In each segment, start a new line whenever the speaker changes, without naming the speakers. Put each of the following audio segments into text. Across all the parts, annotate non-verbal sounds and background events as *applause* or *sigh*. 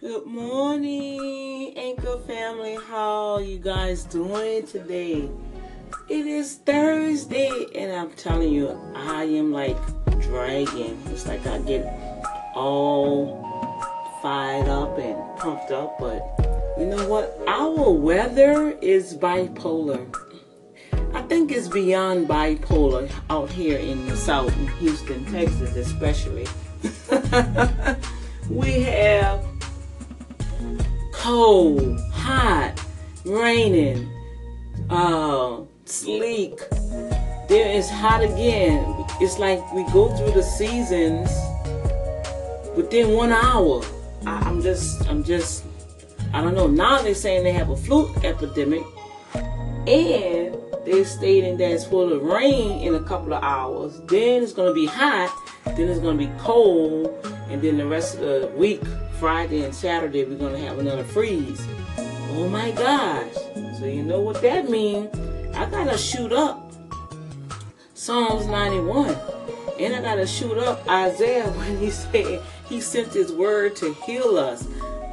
Good morning, Anchor family. How you guys doing today? It is Thursday, and I'm telling you, I am like dragging. It's like I get all fired up and pumped up, but you know what? Our weather is bipolar. I think it's beyond bipolar out here in the South, in Houston, Texas, especially. *laughs* Hot again. It's like we go through the seasons within one hour. I, I'm just, I'm just, I don't know. Now they're saying they have a flu epidemic, and they're stating that it's full of rain in a couple of hours. Then it's gonna be hot. Then it's gonna be cold, and then the rest of the week, Friday and Saturday, we're gonna have another freeze. Oh my gosh! So you know what that means? I gotta shoot up Psalms 91. And I gotta shoot up Isaiah *laughs* when he said he sent his word to heal us.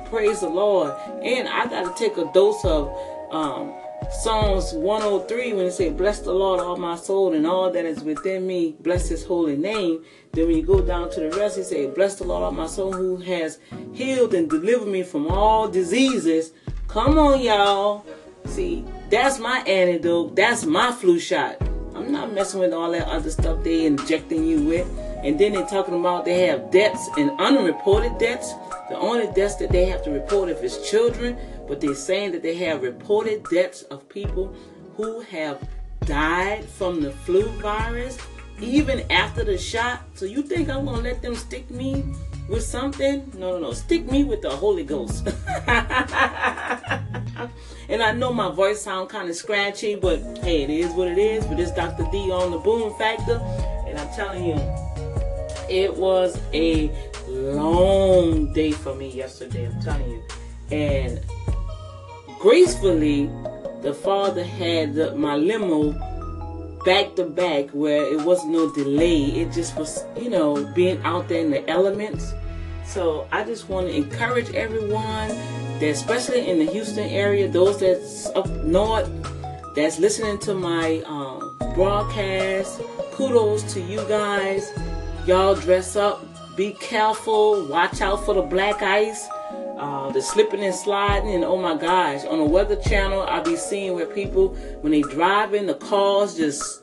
Praise the Lord. And I gotta take a dose of um, Psalms 103 when it say, Bless the Lord, all my soul, and all that is within me, bless his holy name. Then when you go down to the rest, he say, Bless the Lord, all my soul, who has healed and delivered me from all diseases. Come on, y'all. See, that's my antidote. That's my flu shot. I'm not messing with all that other stuff they injecting you with. And then they're talking about they have debts and unreported debts. The only debts that they have to report if it's children, but they're saying that they have reported debts of people who have died from the flu virus even after the shot. So you think I'm gonna let them stick me with something? No, no, no. Stick me with the Holy Ghost. *laughs* and I know my voice sounds kind of scratchy, but hey, it is what it is. But it's Dr. D on the Boom Factor, and I'm telling you, it was a long day for me yesterday. I'm telling you, and gracefully, the father had my limo back to back where it was no delay. It just was, you know, being out there in the elements. So I just want to encourage everyone especially in the Houston area, those that's up north, that's listening to my um, broadcast. Kudos to you guys. Y'all dress up. Be careful. Watch out for the black ice. Uh, the slipping and sliding, and oh my gosh, on the Weather Channel, I be seeing where people, when they driving, the cars just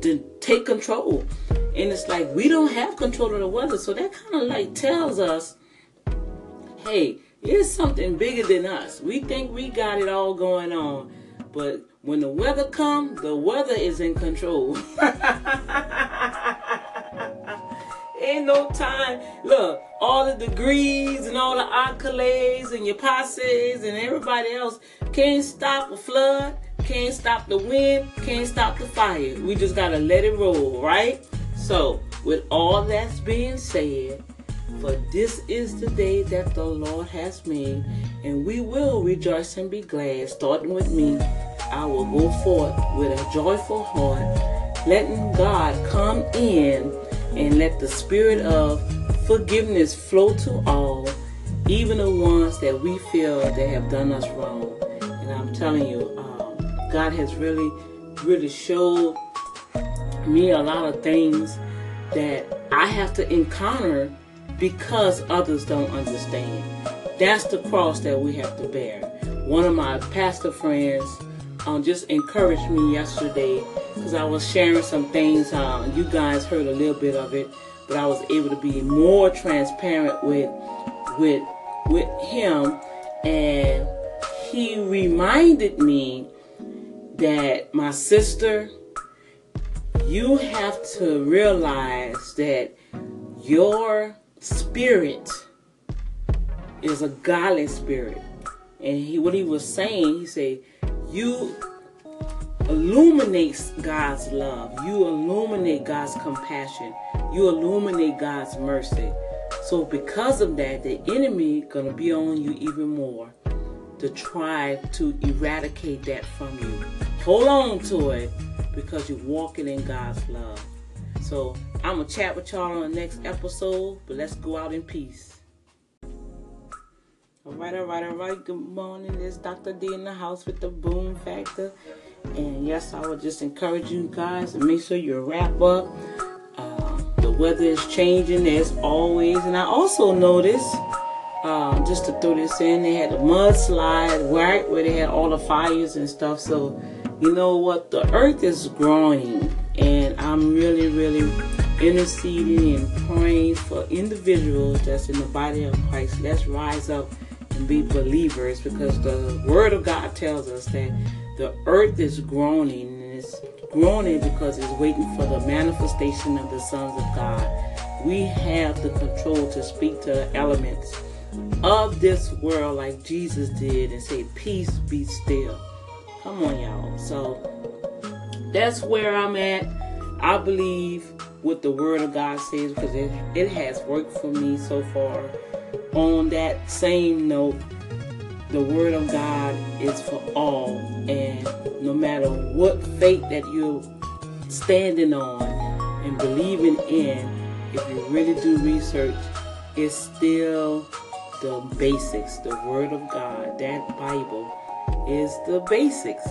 to take control. And it's like we don't have control of the weather, so that kind of like tells us, hey, it's something bigger than us. We think we got it all going on, but when the weather comes, the weather is in control. *laughs* Ain't no time. Look, all the degrees and all the accolades and your passes and everybody else can't stop a flood, can't stop the wind, can't stop the fire. We just gotta let it roll, right? So, with all that's being said, for this is the day that the Lord has made, and we will rejoice and be glad. Starting with me, I will go forth with a joyful heart, letting God come in and let the spirit of forgiveness flow to all, even the ones that we feel that have done us wrong. And I'm telling you, um, God has really, really showed me a lot of things that I have to encounter because others don't understand. That's the cross that we have to bear. One of my pastor friends um, just encouraged me yesterday because I was sharing some things. Uh, you guys heard a little bit of it, but I was able to be more transparent with with with him, and he reminded me that my sister, you have to realize that your spirit is a godly spirit. And he, what he was saying, he said, you illuminates God's love. You illuminate God's compassion. You illuminate God's mercy. So because of that, the enemy gonna be on you even more to try to eradicate that from you. Hold on to it because you're walking in God's love. So I'm gonna chat with y'all on the next episode, but let's go out in peace. All right, all right, all right. Good morning. It's Dr. D in the house with the boom factor. And yes, I would just encourage you guys to make sure you wrap up. Uh, the weather is changing as always. And I also noticed, uh, just to throw this in, they had a mudslide right where they had all the fires and stuff. So, you know what? The earth is growing. And I'm really, really interceding and praying for individuals that's in the body of Christ. Let's rise up and be believers because the Word of God tells us that the earth is groaning and it's groaning because it's waiting for the manifestation of the sons of God. We have the control to speak to the elements of this world like Jesus did and say, Peace be still. Come on, y'all. So that's where I'm at. I believe what the Word of God says because it, it has worked for me so far. On that same note, the Word of God is for all, and no matter what faith that you're standing on and believing in, if you really do research, it's still the basics. The Word of God, that Bible, is the basics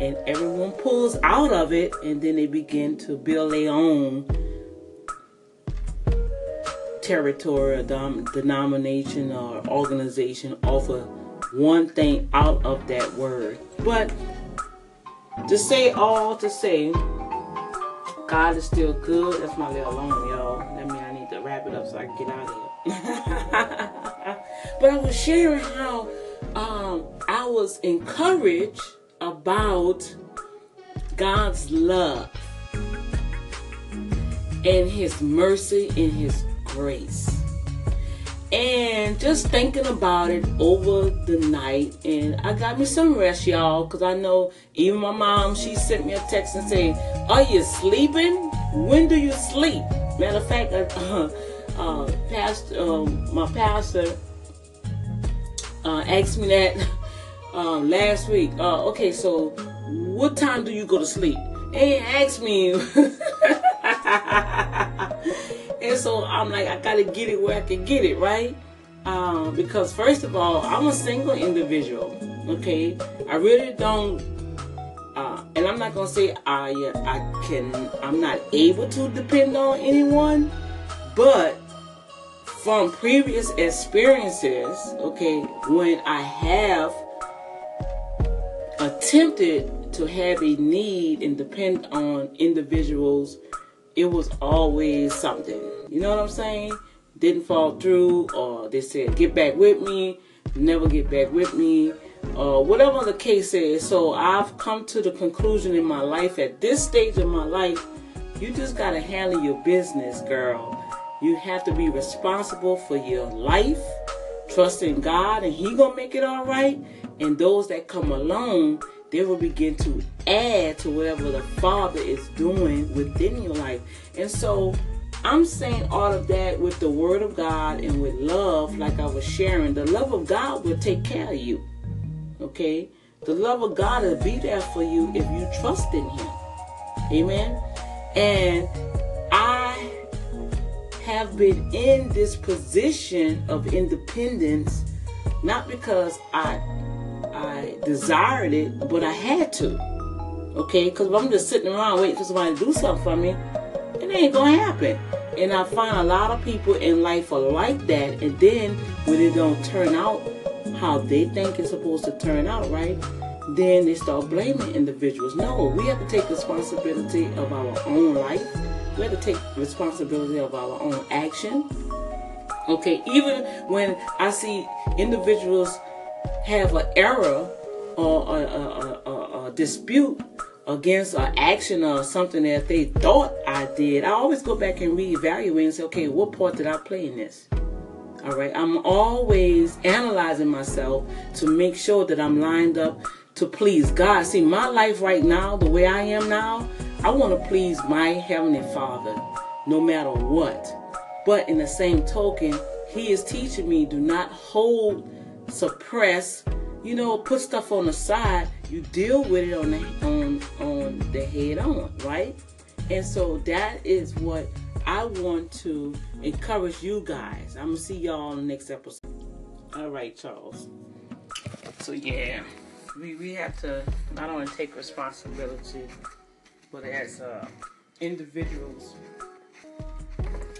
and everyone pulls out of it and then they begin to build their own territory or dom- denomination or organization off of one thing out of that word. But to say all to say god is still good. That's my little long y'all. That means i need to wrap it up so i can get out of here. *laughs* But i was sharing how um, i was encouraged about God's love and His mercy and His grace. And just thinking about it over the night, and I got me some rest, y'all, because I know even my mom, she sent me a text and say, "Are you sleeping? When do you sleep?" Matter of fact, uh, *laughs* uh, pastor, um, my pastor uh, asked me that *laughs* um, last week. Uh, okay, so what time do you go to sleep? And ask me. *laughs* and so I'm like, I gotta get it where I can get it, right? Um, because first of all, I'm a single individual. Okay, I really don't, uh, and I'm not gonna say I I can. I'm not able to depend on anyone, but from previous experiences, okay, when I have attempted to have a need and depend on individuals, it was always something. You know what I'm saying? Didn't fall through, or they said, get back with me, never get back with me, or whatever the case is. So I've come to the conclusion in my life, at this stage of my life, you just got to handle your business, girl. You have to be responsible for your life, trusting God, and He gonna make it all right and those that come along, they will begin to add to whatever the Father is doing within your life. And so I'm saying all of that with the Word of God and with love, like I was sharing. The love of God will take care of you. Okay? The love of God will be there for you if you trust in Him. Amen? And have been in this position of independence not because I I desired it, but I had to. Okay, because if I'm just sitting around waiting for somebody to do something for me, it ain't gonna happen. And I find a lot of people in life are like that, and then when it don't turn out how they think it's supposed to turn out, right? Then they start blaming individuals. No, we have to take responsibility of our own life. We have to take responsibility of our own action. Okay, even when I see individuals have an error or a, a, a, a dispute against an action or something that they thought I did, I always go back and reevaluate and say, okay, what part did I play in this? All right, I'm always analyzing myself to make sure that I'm lined up to please God. See, my life right now, the way I am now, I want to please my Heavenly Father no matter what. But in the same token, He is teaching me do not hold suppress, you know, put stuff on the side. You deal with it on the on on the head on, right? And so that is what I want to encourage you guys. I'm gonna see y'all on the next episode. All right, Charles. So yeah, we we have to not only take responsibility, but as uh, individuals,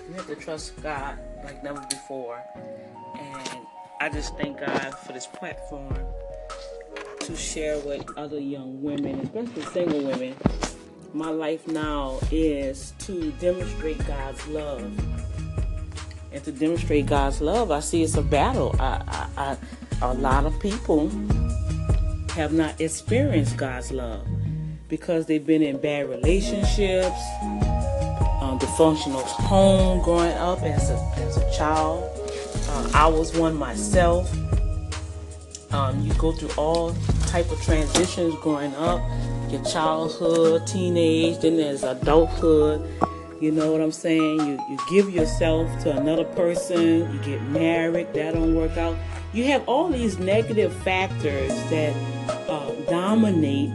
we have to trust God like never before. And I just thank God for this platform to share with other young women, especially single women. My life now is to demonstrate God's love. And to demonstrate God's love, I see it's a battle. I, I, I, a lot of people have not experienced God's love because they've been in bad relationships, um, dysfunctional home growing up as a, as a child. Uh, I was one myself. Um, you go through all type of transitions growing up, your childhood, teenage, then there's adulthood. You know what I'm saying? You you give yourself to another person, you get married, that don't work out. You have all these negative factors that uh, dominate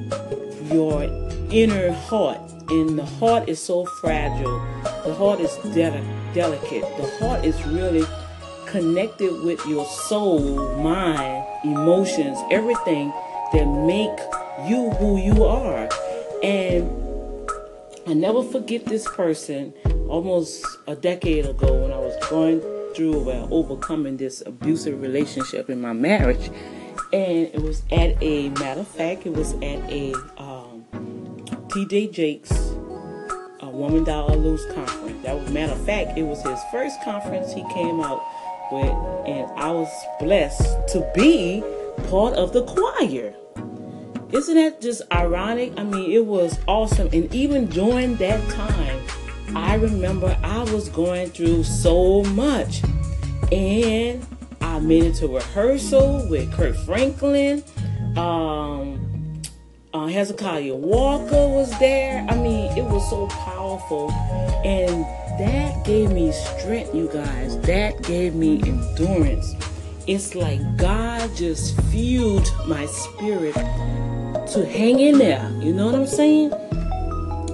your inner heart, and the heart is so fragile. The heart is de- delicate. The heart is really connected with your soul, mind, emotions, everything that make you who you are. And I never forget this person almost a decade ago when I was going through uh, overcoming this abusive relationship in my marriage. And it was at a matter of fact, it was at a um, TD Jakes a Woman Thou Art Loose conference. That was matter of fact, it was his first conference he came out with, and I was blessed to be part of the choir. Isn't that just ironic? I mean, it was awesome. And even during that time, I remember I was going through so much. And I made it to rehearsal with Kirk Franklin. Um, uh, Hezekiah Walker was there. I mean, it was so powerful. And that gave me strength, you guys. That gave me endurance. It's like God just fueled my spirit to hang in there. You know what I'm saying?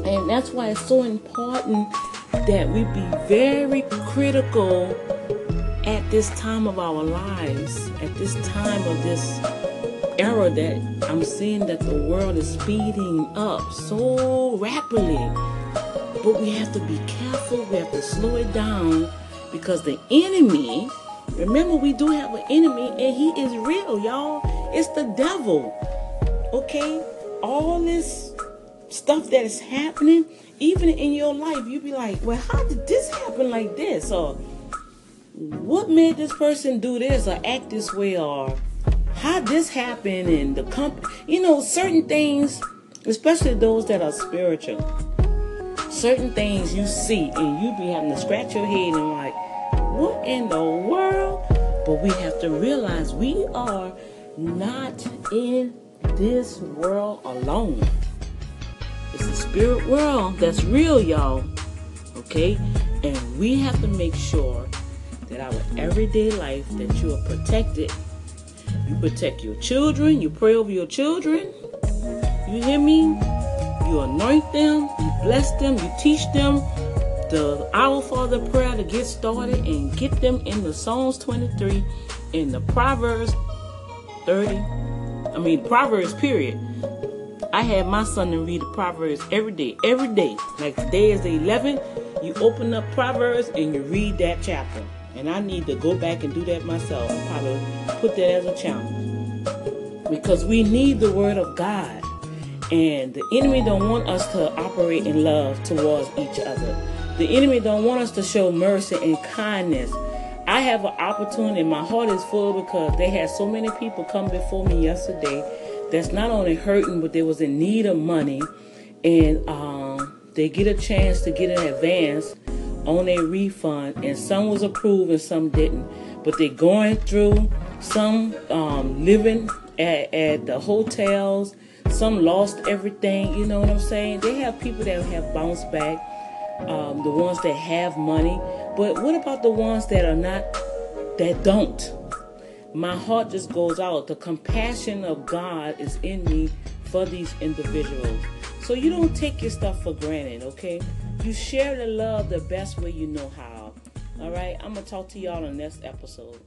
And that's why it's so important that we be very critical at this time of our lives, at this time of this era that I'm seeing that the world is speeding up so rapidly. But we have to be careful, we have to slow it down because the enemy, remember, we do have an enemy and he is real, y'all. It's the devil. Okay? All this stuff that is happening, even in your life, you'd be like, well, how did this happen like this? Or what made this person do this or act this way? Or how this happened and the company, you know, certain things, especially those that are spiritual, certain things you see and you be having to scratch your head and like, what in the world? But we have to realize we are not in this world alone. It's a spirit world that's real, y'all. Okay? And we have to make sure that our everyday life that you are protected. You protect your children, you pray over your children. You hear me? You anoint them, you bless them, you teach them the Our Father prayer to get started and get them in the Psalms 23 in the Proverbs 30 I mean, Proverbs, period. I had my son to read the Proverbs every day, every day. Like today is the 11th, you open up Proverbs and you read that chapter. And I need to go back and do that myself. i probably put that as a challenge. Because we need the word of God. And the enemy don't want us to operate in love towards each other. The enemy don't want us to show mercy and kindness I have an opportunity. My heart is full because they had so many people come before me yesterday that's not only hurting, but they was in need of money, and um, they get a chance to get an advance on a refund, and some was approved and some didn't. But they're going through some um, living at, at the hotels. Some lost everything. You know what I'm saying? They have people that have bounced back. Um, the ones that have money but what about the ones that are not, that don't? My heart just goes out. The compassion of God is in me for these individuals. So you don't take your stuff for granted, okay? You share the love the best way you know how. All right, I'm going to talk to y'all in the next episode.